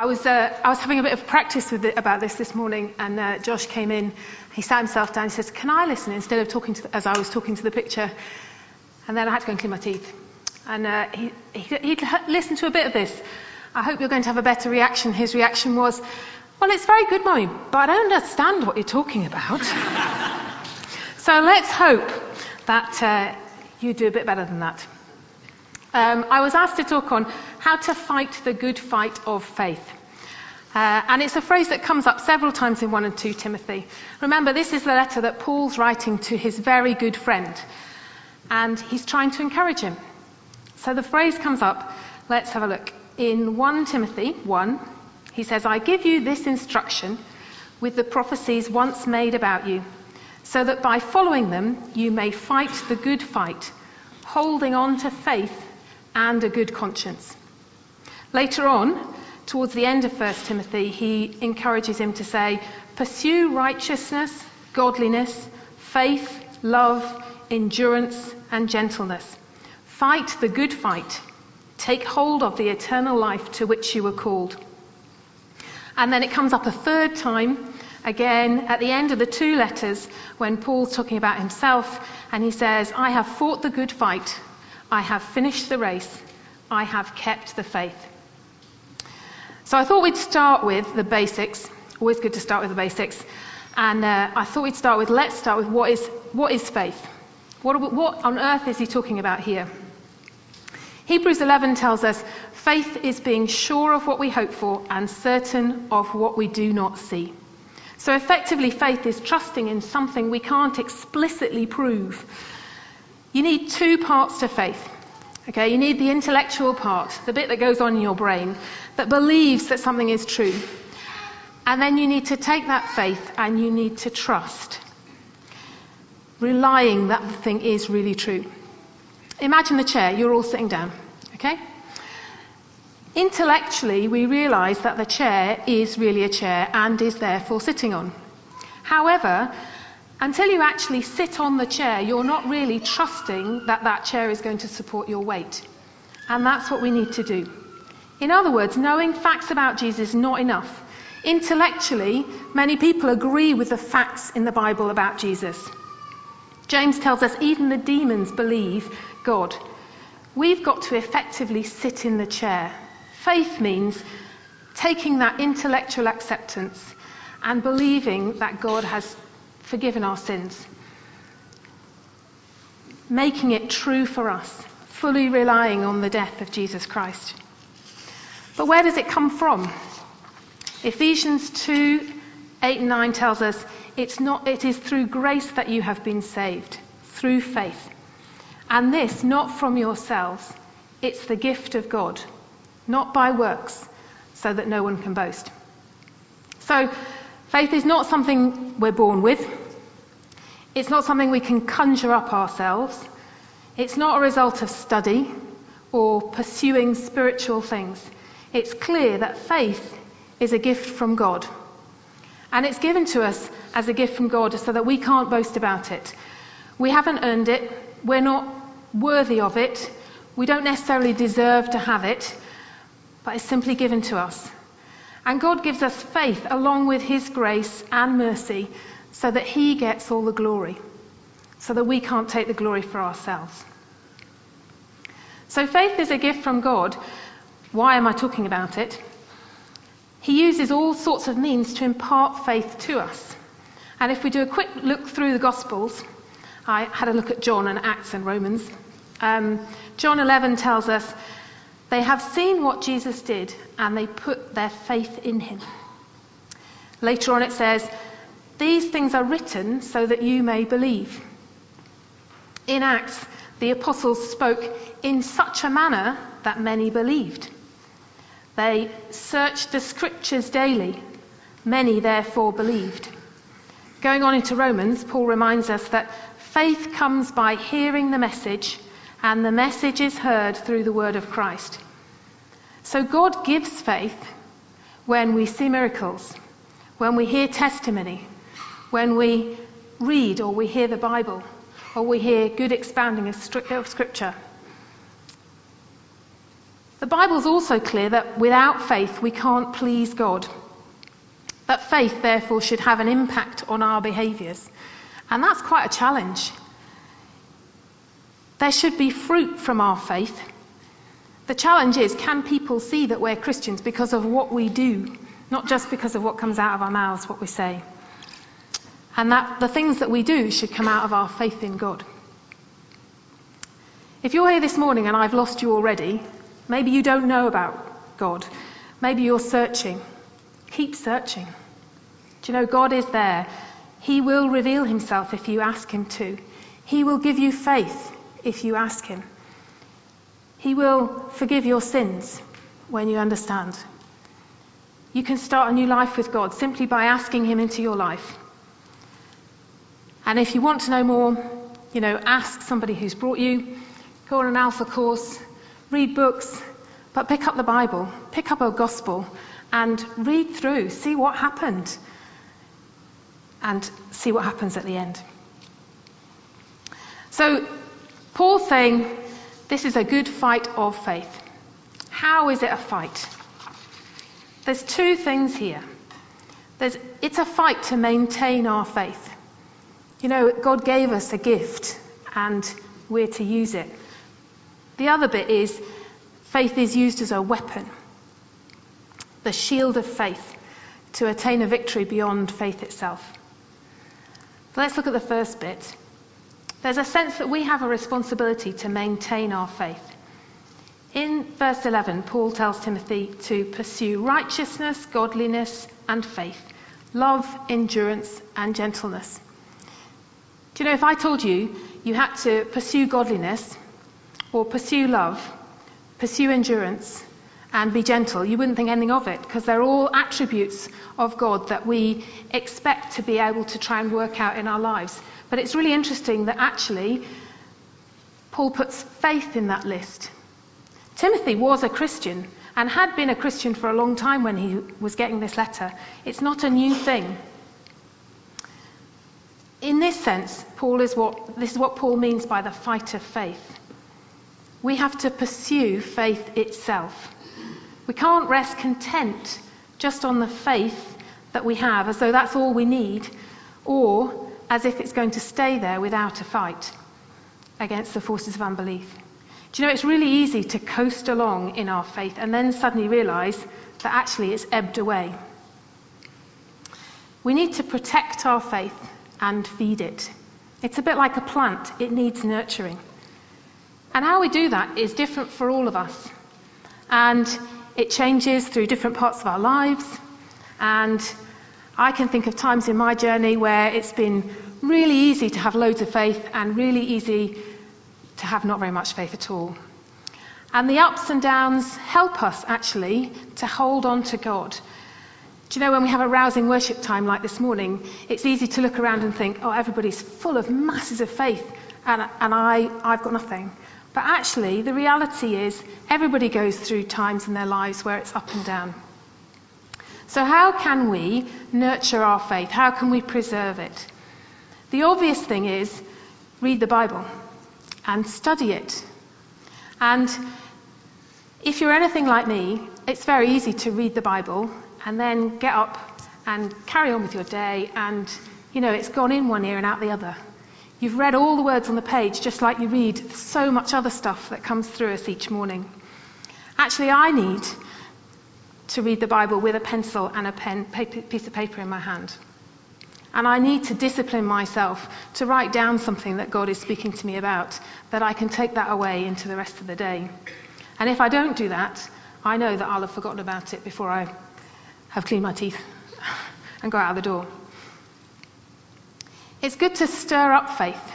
I was, uh, I was having a bit of practice it, about this this morning, and uh, Josh came in. He sat himself down. He says, "Can I listen instead of talking to the, as I was talking to the picture?" And then I had to go and clean my teeth. And uh, he, he, he'd listened to a bit of this. I hope you're going to have a better reaction. His reaction was, "Well, it's very good, Mummy, but I don't understand what you're talking about." so let's hope that uh, you do a bit better than that. Um, I was asked to talk on how to fight the good fight of faith. Uh, and it's a phrase that comes up several times in 1 and 2 Timothy. Remember, this is the letter that Paul's writing to his very good friend. And he's trying to encourage him. So the phrase comes up. Let's have a look. In 1 Timothy 1, he says, I give you this instruction with the prophecies once made about you, so that by following them you may fight the good fight, holding on to faith and a good conscience. Later on, towards the end of 1 Timothy, he encourages him to say, Pursue righteousness, godliness, faith, love, endurance, and gentleness. Fight the good fight. Take hold of the eternal life to which you were called. And then it comes up a third time, again, at the end of the two letters, when Paul's talking about himself, and he says, I have fought the good fight. I have finished the race. I have kept the faith. So I thought we'd start with the basics. Always good to start with the basics. And uh, I thought we'd start with, let's start with what is, what is faith? What, we, what on earth is he talking about here? Hebrews 11 tells us faith is being sure of what we hope for and certain of what we do not see. So effectively, faith is trusting in something we can't explicitly prove. You need two parts to faith. Okay, you need the intellectual part, the bit that goes on in your brain, that believes that something is true. And then you need to take that faith and you need to trust, relying that the thing is really true. Imagine the chair, you're all sitting down, okay? Intellectually, we realize that the chair is really a chair and is therefore sitting on. However, until you actually sit on the chair, you're not really trusting that that chair is going to support your weight. And that's what we need to do. In other words, knowing facts about Jesus is not enough. Intellectually, many people agree with the facts in the Bible about Jesus. James tells us even the demons believe God. We've got to effectively sit in the chair. Faith means taking that intellectual acceptance and believing that God has forgiven our sins. Making it true for us, fully relying on the death of Jesus Christ. But where does it come from? Ephesians 2 8 and 9 tells us it's not, it is through grace that you have been saved, through faith. And this not from yourselves, it's the gift of God, not by works, so that no one can boast. So, faith is not something we're born with. It's not something we can conjure up ourselves. It's not a result of study or pursuing spiritual things. It's clear that faith is a gift from God. And it's given to us as a gift from God so that we can't boast about it. We haven't earned it. We're not worthy of it. We don't necessarily deserve to have it. But it's simply given to us. And God gives us faith along with His grace and mercy so that He gets all the glory, so that we can't take the glory for ourselves. So faith is a gift from God. Why am I talking about it? He uses all sorts of means to impart faith to us. And if we do a quick look through the Gospels, I had a look at John and Acts and Romans. Um, John 11 tells us they have seen what Jesus did and they put their faith in him. Later on it says these things are written so that you may believe. In Acts, the apostles spoke in such a manner that many believed. They searched the scriptures daily. Many therefore believed. Going on into Romans, Paul reminds us that faith comes by hearing the message, and the message is heard through the word of Christ. So God gives faith when we see miracles, when we hear testimony, when we read or we hear the Bible or we hear good expounding of, Scripture. The Bible's also clear that without faith we can't please God. That faith, therefore, should have an impact on our behaviours. And that's quite a challenge. There should be fruit from our faith. The challenge is can people see that we're Christians because of what we do, not just because of what comes out of our mouths, what we say? And that the things that we do should come out of our faith in God. If you're here this morning and I've lost you already, Maybe you don't know about God. Maybe you're searching. Keep searching. Do you know God is there? He will reveal himself if you ask him to. He will give you faith if you ask him. He will forgive your sins when you understand. You can start a new life with God simply by asking him into your life. And if you want to know more, you know, ask somebody who's brought you, go on an alpha course, read books, but pick up the Bible, pick up a gospel, and read through, see what happened, and see what happens at the end. So, Paul's saying this is a good fight of faith. How is it a fight? There's two things here. There's, it's a fight to maintain our faith. You know, God gave us a gift and we're to use it. The other bit is faith is used as a weapon, the shield of faith to attain a victory beyond faith itself. Let's look at the first bit. There's a sense that we have a responsibility to maintain our faith. In verse 11, Paul tells Timothy to pursue righteousness, godliness, and faith, love, endurance, and gentleness. You know, if I told you you had to pursue godliness, or pursue love, pursue endurance, and be gentle, you wouldn't think anything of it because they're all attributes of God that we expect to be able to try and work out in our lives. But it's really interesting that actually Paul puts faith in that list. Timothy was a Christian and had been a Christian for a long time when he was getting this letter. It's not a new thing. In this sense, Paul is what, this is what Paul means by the fight of faith. We have to pursue faith itself. We can't rest content just on the faith that we have as though that's all we need, or as if it's going to stay there without a fight against the forces of unbelief. Do you know, it's really easy to coast along in our faith and then suddenly realize that actually it's ebbed away. We need to protect our faith and feed it. It's a bit like a plant, it needs nurturing. And how we do that is different for all of us. And it changes through different parts of our lives. And I can think of times in my journey where it's been really easy to have loads of faith and really easy to have not very much faith at all. And the ups and downs help us actually to hold on to God. Do you know when we have a rousing worship time like this morning, it's easy to look around and think, oh, everybody's full of masses of faith and, and I, I've got nothing. But actually, the reality is everybody goes through times in their lives where it's up and down. So, how can we nurture our faith? How can we preserve it? The obvious thing is read the Bible and study it. And if you're anything like me, it's very easy to read the Bible and then get up and carry on with your day, and you know, it's gone in one ear and out the other. You've read all the words on the page, just like you read so much other stuff that comes through us each morning. Actually, I need to read the Bible with a pencil and a pen, paper, piece of paper in my hand. And I need to discipline myself to write down something that God is speaking to me about, that I can take that away into the rest of the day. And if I don't do that, I know that I'll have forgotten about it before I have cleaned my teeth and go out the door. It's good to stir up faith,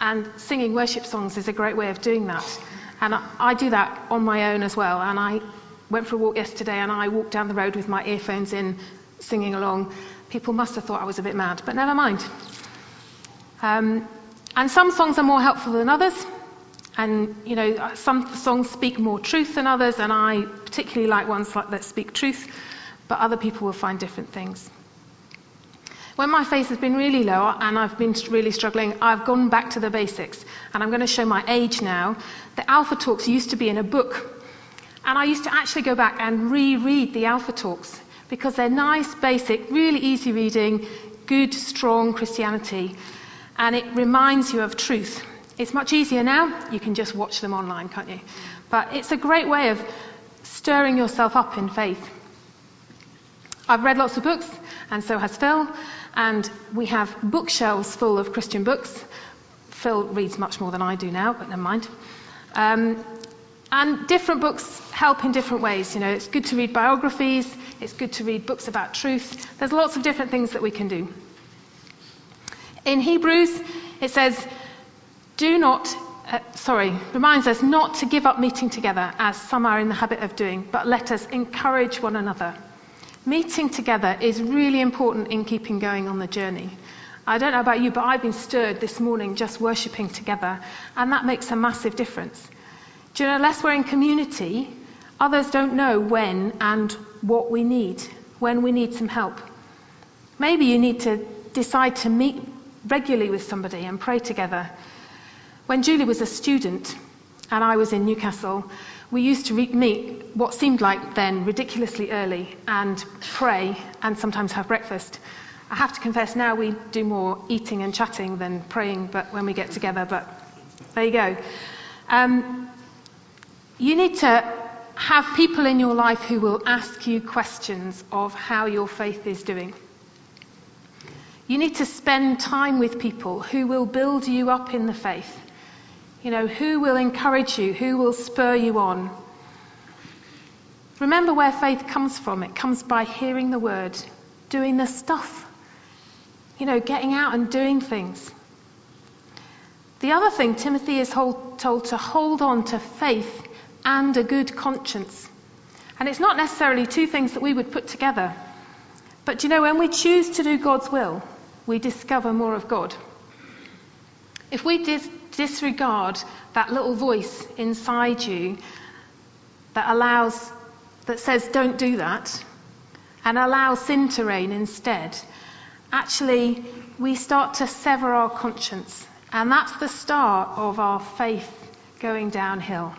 and singing worship songs is a great way of doing that. And I, I do that on my own as well. And I went for a walk yesterday and I walked down the road with my earphones in, singing along. People must have thought I was a bit mad, but never mind. Um, and some songs are more helpful than others. And, you know, some songs speak more truth than others, and I particularly like ones that speak truth, but other people will find different things. When my faith has been really low and I've been really struggling, I've gone back to the basics. And I'm going to show my age now. The Alpha Talks used to be in a book. And I used to actually go back and reread the Alpha Talks because they're nice, basic, really easy reading, good, strong Christianity. And it reminds you of truth. It's much easier now. You can just watch them online, can't you? But it's a great way of stirring yourself up in faith. I've read lots of books, and so has Phil, and we have bookshelves full of Christian books. Phil reads much more than I do now, but never mind. Um, and different books help in different ways. You know, it's good to read biographies, it's good to read books about truth. There's lots of different things that we can do. In Hebrews, it says, do not, uh, sorry, reminds us not to give up meeting together as some are in the habit of doing, but let us encourage one another. Meeting together is really important in keeping going on the journey. I don't know about you, but I've been stirred this morning just worshipping together, and that makes a massive difference. Do you know, unless we're in community, others don't know when and what we need, when we need some help. Maybe you need to decide to meet regularly with somebody and pray together. When Julie was a student and I was in Newcastle, we used to meet what seemed like then ridiculously early and pray and sometimes have breakfast. I have to confess now we do more eating and chatting than praying but when we get together, but there you go. Um, you need to have people in your life who will ask you questions of how your faith is doing. You need to spend time with people who will build you up in the faith you know, who will encourage you? Who will spur you on? Remember where faith comes from. It comes by hearing the word, doing the stuff. You know, getting out and doing things. The other thing, Timothy is hold, told to hold on to faith and a good conscience. And it's not necessarily two things that we would put together. But you know, when we choose to do God's will, we discover more of God. If we dis- disregard that little voice inside you that allows, that says, don't do that, and allow sin to reign instead, actually, we start to sever our conscience. And that's the start of our faith going downhill.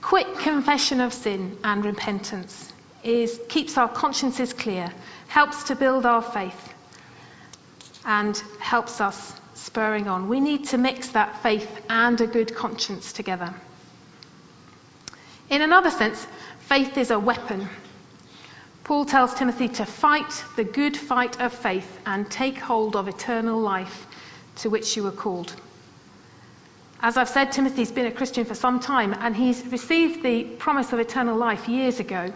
Quick confession of sin and repentance is, keeps our consciences clear, helps to build our faith, and helps us spurring on. We need to mix that faith and a good conscience together. In another sense, faith is a weapon. Paul tells Timothy to fight the good fight of faith and take hold of eternal life to which you were called. As I've said, Timothy's been a Christian for some time and he's received the promise of eternal life years ago.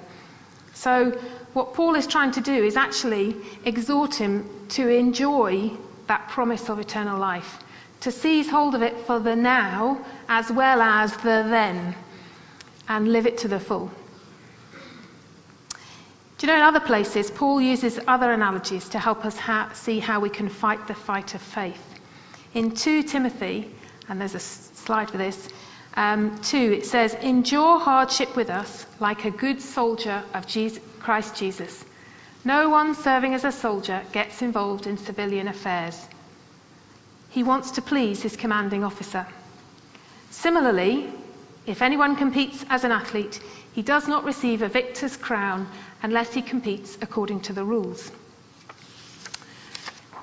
So, what Paul is trying to do is actually exhort him to enjoy that promise of eternal life, to seize hold of it for the now as well as the then, and live it to the full. Do you know, in other places, Paul uses other analogies to help us ha- see how we can fight the fight of faith. In 2 Timothy, and there's a slide for this, um, 2, it says, Endure hardship with us like a good soldier of Jesus, Christ Jesus. No one serving as a soldier gets involved in civilian affairs. He wants to please his commanding officer. Similarly, if anyone competes as an athlete, he does not receive a victor's crown unless he competes according to the rules.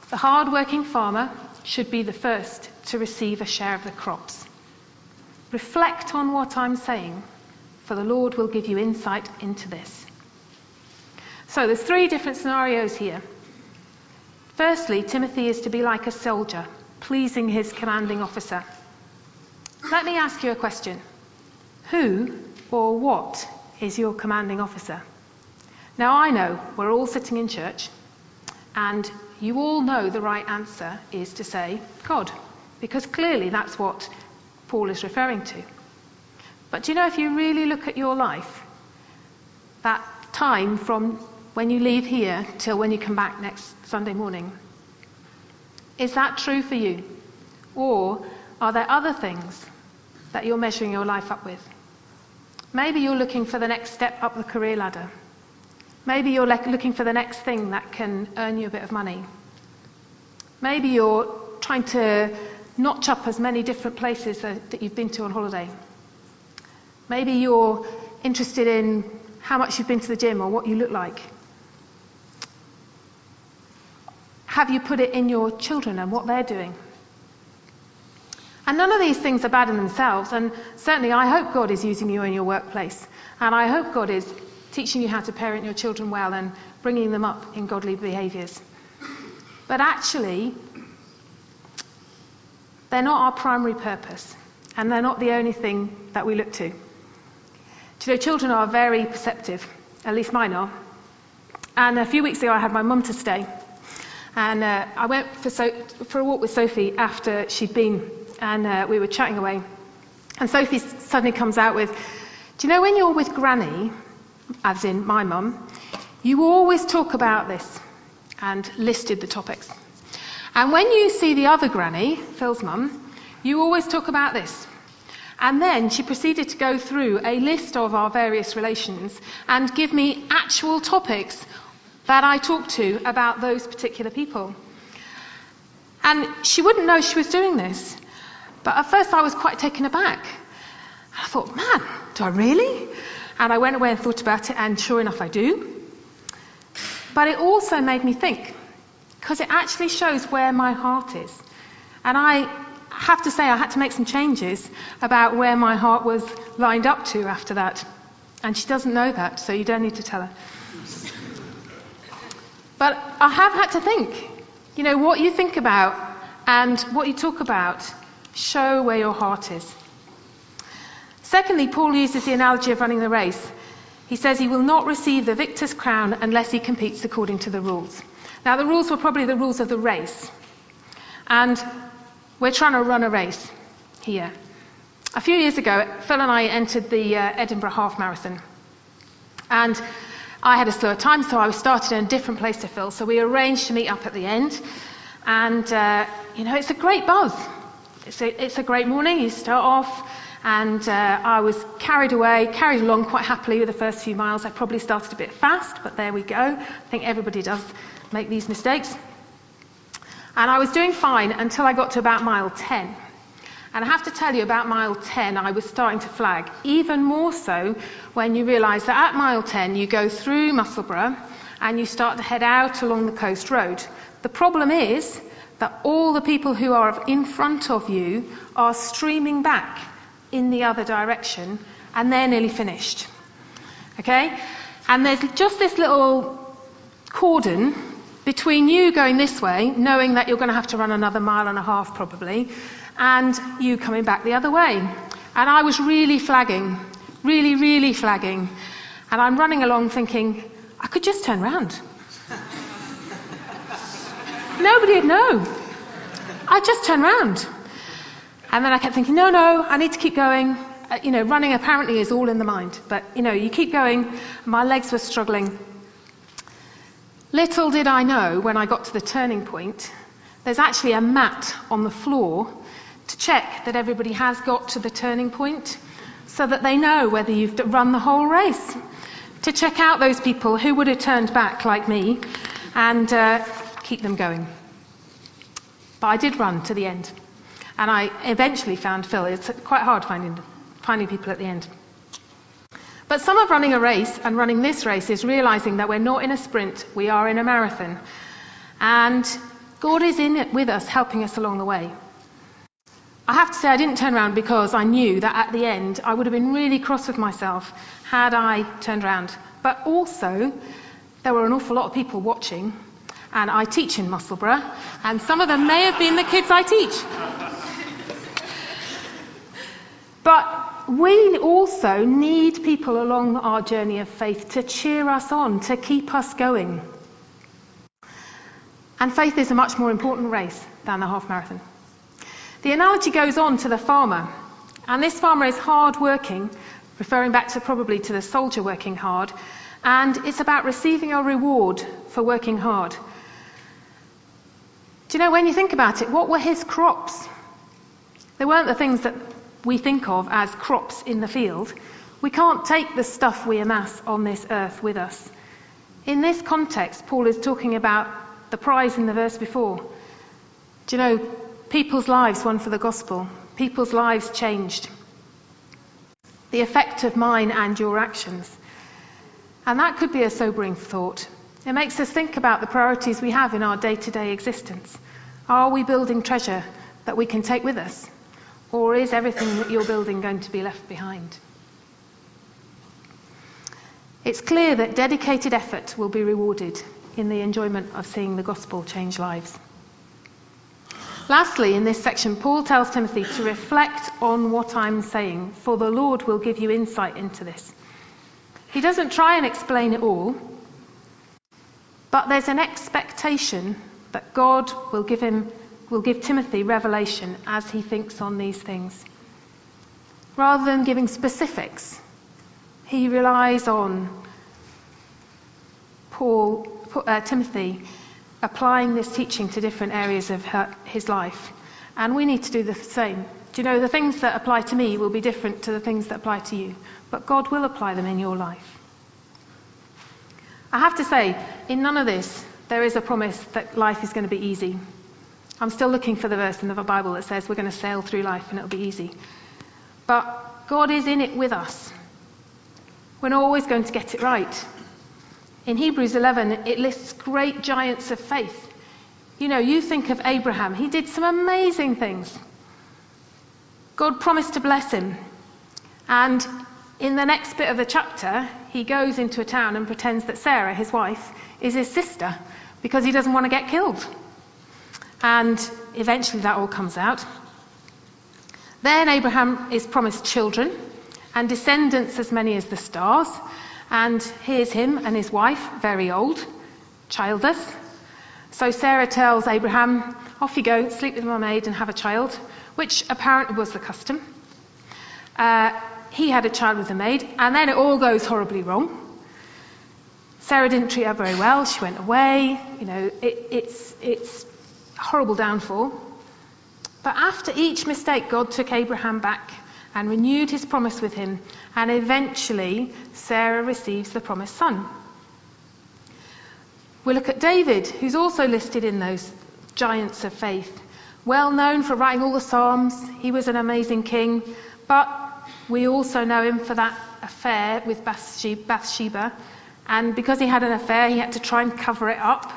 The hard-working farmer should be the first to receive a share of the crops. Reflect on what I'm saying, for the Lord will give you insight into this. So there's three different scenarios here. Firstly, Timothy is to be like a soldier, pleasing his commanding officer. Let me ask you a question. Who or what is your commanding officer? Now I know we're all sitting in church and you all know the right answer is to say God, because clearly that's what Paul is referring to. But do you know if you really look at your life, that time from when you leave here till when you come back next Sunday morning. Is that true for you? Or are there other things that you're measuring your life up with? Maybe you're looking for the next step up the career ladder. Maybe you're looking for the next thing that can earn you a bit of money. Maybe you're trying to notch up as many different places that you've been to on holiday. Maybe you're interested in how much you've been to the gym or what you look like. Have you put it in your children and what they're doing? And none of these things are bad in themselves. And certainly, I hope God is using you in your workplace. And I hope God is teaching you how to parent your children well and bringing them up in godly behaviours. But actually, they're not our primary purpose. And they're not the only thing that we look to. You know, children are very perceptive. At least mine are. And a few weeks ago, I had my mum to stay. And uh, I went for, so- for a walk with Sophie after she'd been, and uh, we were chatting away. And Sophie suddenly comes out with, Do you know when you're with Granny, as in my mum, you always talk about this, and listed the topics. And when you see the other Granny, Phil's mum, you always talk about this. And then she proceeded to go through a list of our various relations and give me actual topics that I talked to about those particular people. And she wouldn't know she was doing this. But at first I was quite taken aback. I thought, man, do I really? And I went away and thought about it, and sure enough, I do. But it also made me think, because it actually shows where my heart is. And I have to say, I had to make some changes about where my heart was lined up to after that. And she doesn't know that, so you don't need to tell her. But I have had to think, you know, what you think about and what you talk about show where your heart is. Secondly, Paul uses the analogy of running the race. He says he will not receive the victor's crown unless he competes according to the rules. Now, the rules were probably the rules of the race. And we're trying to run a race here. A few years ago, Phil and I entered the uh, Edinburgh Half Marathon. And I had a slower time, so I was started in a different place to Phil. So we arranged to meet up at the end. And, uh, you know, it's a great buzz. It's a, it's a great morning. You start off, and uh, I was carried away, carried along quite happily with the first few miles. I probably started a bit fast, but there we go. I think everybody does make these mistakes. And I was doing fine until I got to about mile 10. And I have to tell you, about mile 10, I was starting to flag. Even more so when you realise that at mile 10, you go through Musselburgh and you start to head out along the coast road. The problem is that all the people who are in front of you are streaming back in the other direction and they're nearly finished. Okay? And there's just this little cordon between you going this way, knowing that you're going to have to run another mile and a half probably, and you coming back the other way. And I was really flagging, really, really flagging. And I'm running along thinking, I could just turn round. Nobody would know. I'd just turn round. And then I kept thinking, no, no, I need to keep going. Uh, you know, running apparently is all in the mind. But, you know, you keep going. My legs were struggling. Little did I know when I got to the turning point, there's actually a mat on the floor to check that everybody has got to the turning point so that they know whether you've run the whole race. To check out those people who would have turned back like me and uh, keep them going. But I did run to the end. And I eventually found Phil. It's quite hard finding, finding people at the end. But some of running a race and running this race is realizing that we're not in a sprint, we are in a marathon. And God is in it with us, helping us along the way. I have to say, I didn't turn around because I knew that at the end I would have been really cross with myself had I turned around. But also, there were an awful lot of people watching, and I teach in Musselburgh, and some of them may have been the kids I teach. But we also need people along our journey of faith to cheer us on, to keep us going. And faith is a much more important race than the half marathon. The analogy goes on to the farmer. And this farmer is hard working, referring back to probably to the soldier working hard. And it's about receiving a reward for working hard. Do you know, when you think about it, what were his crops? They weren't the things that we think of as crops in the field. We can't take the stuff we amass on this earth with us. In this context, Paul is talking about the prize in the verse before. Do you know, People's lives won for the gospel. People's lives changed. the effect of mine and your actions. And that could be a sobering thought. It makes us think about the priorities we have in our day to day existence. Are we building treasure that we can take with us? Or is everything that you're building going to be left behind? It's clear that dedicated effort will be rewarded in the enjoyment of seeing the gospel change lives. Lastly, in this section, Paul tells Timothy to reflect on what I'm saying, for the Lord will give you insight into this. He doesn't try and explain it all, but there's an expectation that God will give him will give Timothy revelation as he thinks on these things. Rather than giving specifics, he relies on Paul, uh, Timothy applying this teaching to different areas of her, his life. And we need to do the same. Do you know, the things that apply to me will be different to the things that apply to you, but God will apply them in your life. I have to say, in none of this, there is a promise that life is going to be easy. I'm still looking for the verse in the Bible that says we're going to sail through life and it'll be easy. But God is in it with us. We're not always going to get it right. In Hebrews 11, it lists great giants of faith. You know, you think of Abraham, he did some amazing things. God promised to bless him. And in the next bit of the chapter, he goes into a town and pretends that Sarah, his wife, is his sister because he doesn't want to get killed. And eventually that all comes out. Then Abraham is promised children and descendants as many as the stars. And here's him and his wife, very old, childless. So Sarah tells Abraham, off you go, sleep with my maid and have a child, which apparently was the custom. Uh, he had a child with the maid, and then it all goes horribly wrong. Sarah didn't treat her very well. She went away. You know, it, it's, it's horrible downfall. But after each mistake, God took Abraham back and renewed his promise with him, and eventually Sarah receives the promised son. We look at David, who's also listed in those giants of faith. Well known for writing all the Psalms, he was an amazing king, but we also know him for that affair with Bathsheba. And because he had an affair, he had to try and cover it up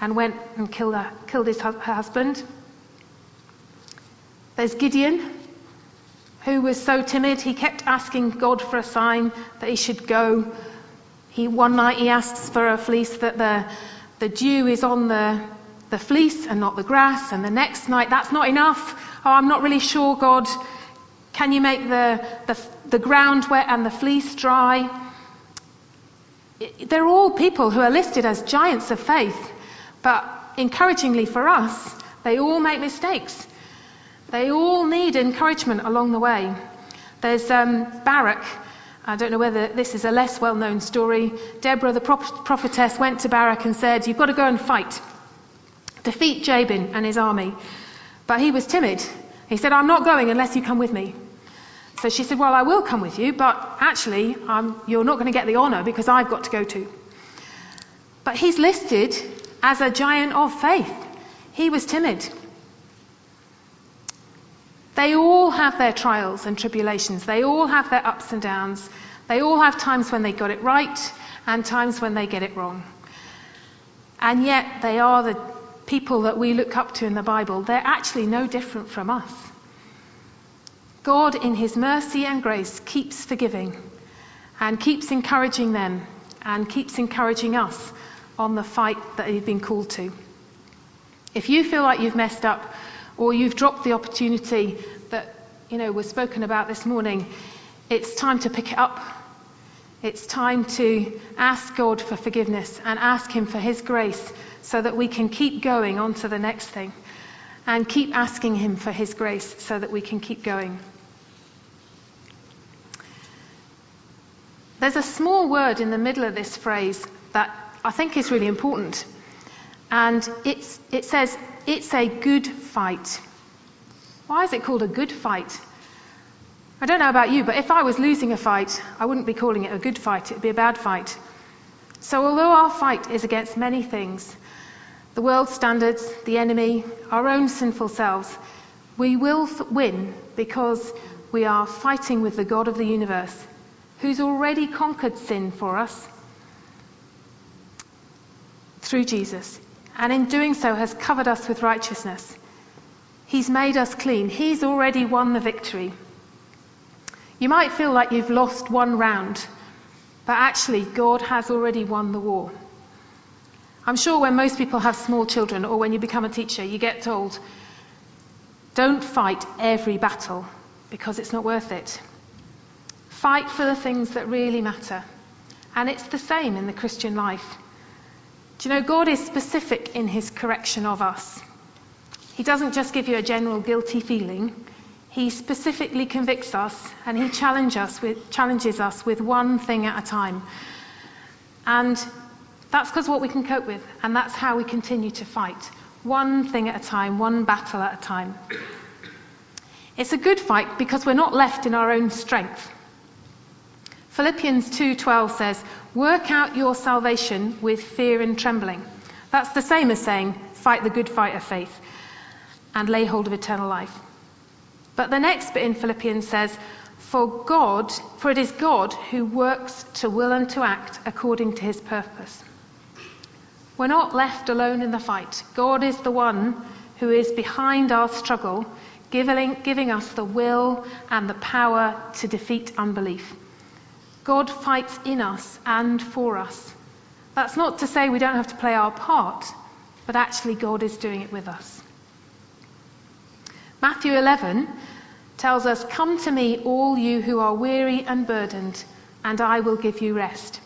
and went and killed, her, killed his husband. There's Gideon, who was so timid, he kept asking God for a sign that he should go. He, one night he asks for a fleece that the, the dew is on the, the fleece and not the grass. And the next night, that's not enough. Oh, I'm not really sure, God. Can you make the, the, the ground wet and the fleece dry? They're all people who are listed as giants of faith. But encouragingly for us, they all make mistakes. They all need encouragement along the way. There's um, Barak. I don't know whether this is a less well known story. Deborah, the prophetess, went to Barak and said, You've got to go and fight. Defeat Jabin and his army. But he was timid. He said, I'm not going unless you come with me. So she said, Well, I will come with you, but actually, you're not going to get the honour because I've got to go too. But he's listed as a giant of faith. He was timid. They all have their trials and tribulations. They all have their ups and downs. They all have times when they got it right and times when they get it wrong. And yet, they are the people that we look up to in the Bible. They're actually no different from us. God, in His mercy and grace, keeps forgiving and keeps encouraging them and keeps encouraging us on the fight that you've been called to. If you feel like you've messed up or you've dropped the opportunity that, you know, was spoken about this morning, it's time to pick it up. It's time to ask God for forgiveness and ask Him for His grace so that we can keep going on to the next thing and keep asking Him for His grace so that we can keep going. There's a small word in the middle of this phrase that I think is really important. And it says, it's a good fight. Why is it called a good fight? I don't know about you, but if I was losing a fight, I wouldn't be calling it a good fight, it'd be a bad fight. So, although our fight is against many things the world's standards, the enemy, our own sinful selves we will win because we are fighting with the God of the universe, who's already conquered sin for us through Jesus, and in doing so has covered us with righteousness. He's made us clean. He's already won the victory. You might feel like you've lost one round, but actually, God has already won the war. I'm sure when most people have small children or when you become a teacher, you get told, don't fight every battle because it's not worth it. Fight for the things that really matter. And it's the same in the Christian life. Do you know, God is specific in his correction of us. He doesn't just give you a general guilty feeling. He specifically convicts us and he challenge us with, challenges us with one thing at a time. And that's because what we can cope with, and that's how we continue to fight. One thing at a time, one battle at a time. It's a good fight because we're not left in our own strength. Philippians 2:12 says, "Work out your salvation with fear and trembling." That's the same as saying, "Fight the good fight of faith and lay hold of eternal life." But the next bit in Philippians says, "For God, for it is God who works to will and to act according to his purpose." We're not left alone in the fight. God is the one who is behind our struggle, giving, giving us the will and the power to defeat unbelief. God fights in us and for us. That's not to say we don't have to play our part, but actually God is doing it with us. Matthew 11 tells us, Come to me, all you who are weary and burdened, and I will give you rest.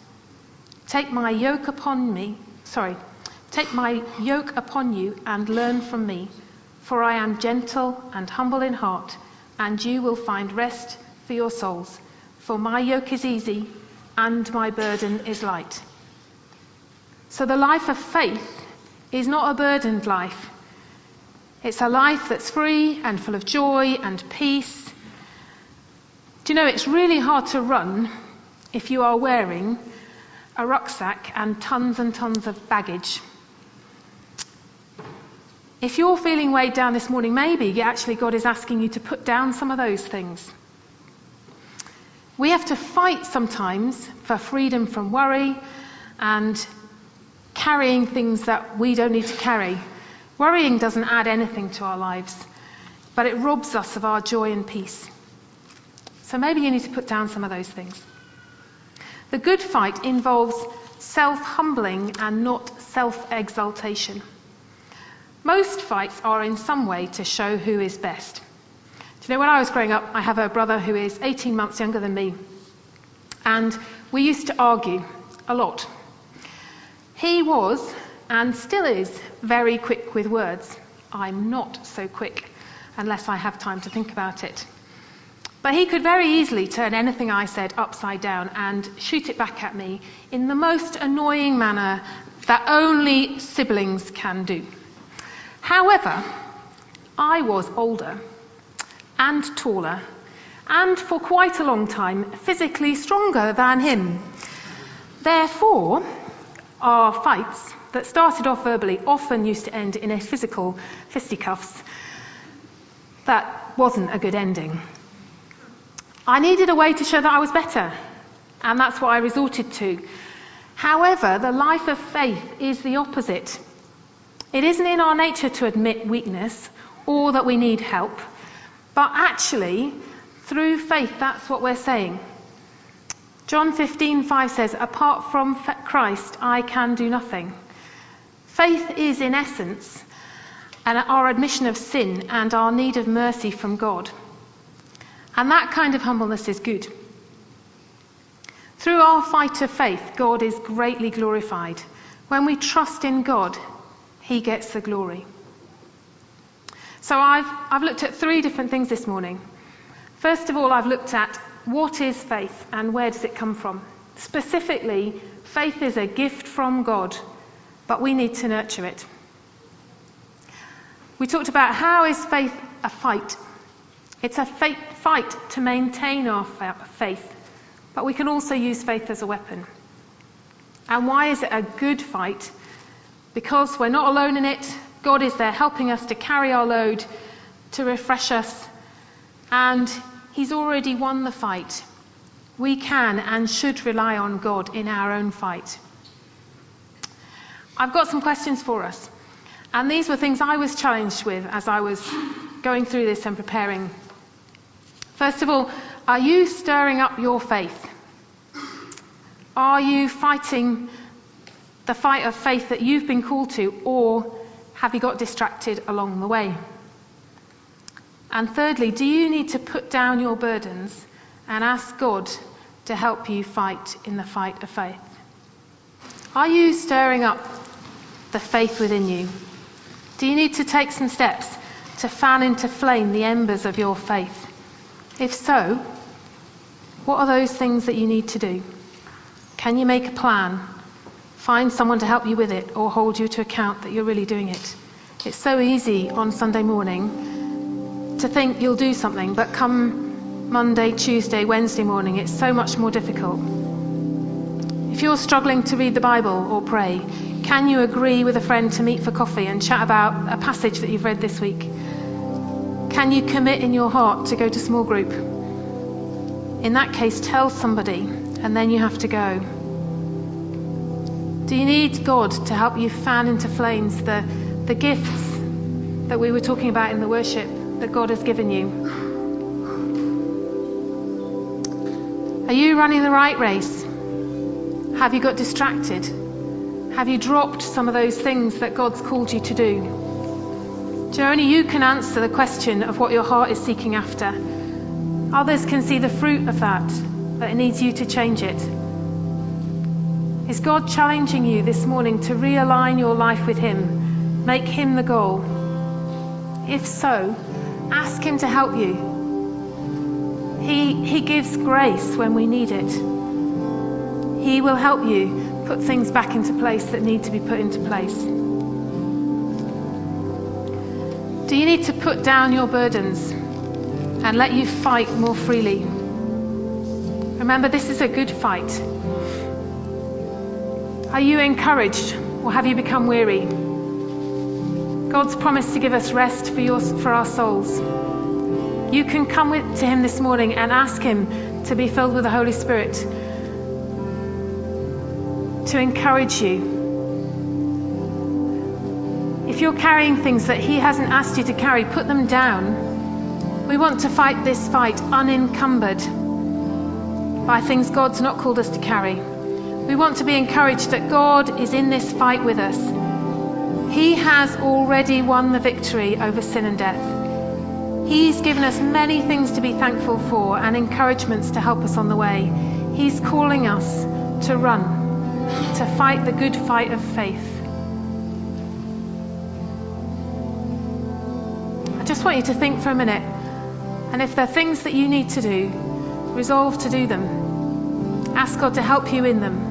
Take my yoke upon me sorry, take my yoke upon you and learn from me, for I am gentle and humble in heart, and you will find rest for your souls. For my yoke is easy and my burden is light. So the life of faith is not a burdened life. It's a life that's free and full of joy and peace. Do you know it's really hard to run if you are wearing a rucksack, and tons and tons of baggage. If you're feeling weighed down this morning, maybe actually God is asking you to put down some of those things. We have to fight sometimes for freedom from worry and carrying things that we don't need to carry. Worrying doesn't add anything to our lives, but it robs us of our joy and peace. So maybe you need to put down some of those things. The good fight involves self humbling and not self exaltation. Most fights are in some way to show who is best. You know, when I was growing up, I have a brother who is 18 months younger than me, and we used to argue a lot. He was, and still is, very quick with words. I'm not so quick unless I have time to think about it. But he could very easily turn anything I said upside down and shoot it back at me in the most annoying manner that only siblings can do. However, I was older and taller and for quite a long time physically stronger than him. Therefore, our fights that started off verbally often used to end in a physical fisticuffs. That wasn't a good ending. I needed a way to show that I was better, and that's what I resorted to. However, the life of faith is the opposite. It isn't in our nature to admit weakness or that we need help, but actually, through faith, that's what we're saying. John 15:5 says, "Apart from Christ, I can do nothing." Faith is, in essence, our admission of sin and our need of mercy from God. And that kind of humbleness is good. Through our fight of faith, God is greatly glorified. When we trust in God, He gets the glory. So I've, I've looked at three different things this morning. First of all, I've looked at what is faith and where does it come from? Specifically, faith is a gift from God, but we need to nurture it. We talked about how is faith a fight it's a fight to maintain our faith, but we can also use faith as a weapon. And why is it a good fight? Because we're not alone in it. God is there helping us to carry our load, to refresh us, and He's already won the fight. We can and should rely on God in our own fight. I've got some questions for us. And these were things I was challenged with as I was going through this and preparing. First of all, are you stirring up your faith? Are you fighting the fight of faith that you've been called to, or have you got distracted along the way? And thirdly, do you need to put down your burdens and ask God to help you fight in the fight of faith? Are you stirring up the faith within you? Do you need to take some steps to fan into flame the embers of your faith? If so, what are those things that you need to do? Can you make a plan? Find someone to help you with it or hold you to account that you're really doing it. It's so easy on Sunday morning to think you'll do something, but come Monday, Tuesday, Wednesday morning, it's so much more difficult. If you're struggling to read the Bible or pray, can you agree with a friend to meet for coffee and chat about a passage that you've read this week? Can you commit in your heart to go to small group? In that case, tell somebody and then you have to go. Do you need God to help you fan into flames the, the gifts that we were talking about in the worship that God has given you? Are you running the right race? Have you got distracted? Have you dropped some of those things that God's called you to do? Do only you can answer the question of what your heart is seeking after. Others can see the fruit of that, but it needs you to change it. Is God challenging you this morning to realign your life with Him? Make Him the goal? If so, ask Him to help you. He, he gives grace when we need it. He will help you put things back into place that need to be put into place? Do you need to put down your burdens and let you fight more freely? Remember, this is a good fight. Are you encouraged or have you become weary? God's promised to give us rest for, your, for our souls. You can come with, to Him this morning and ask Him to be filled with the Holy Spirit to encourage you. If you're carrying things that He hasn't asked you to carry, put them down. We want to fight this fight unencumbered by things God's not called us to carry. We want to be encouraged that God is in this fight with us. He has already won the victory over sin and death. He's given us many things to be thankful for and encouragements to help us on the way. He's calling us to run to fight the good fight of faith. I just want you to think for a minute. And if there are things that you need to do, resolve to do them. Ask God to help you in them.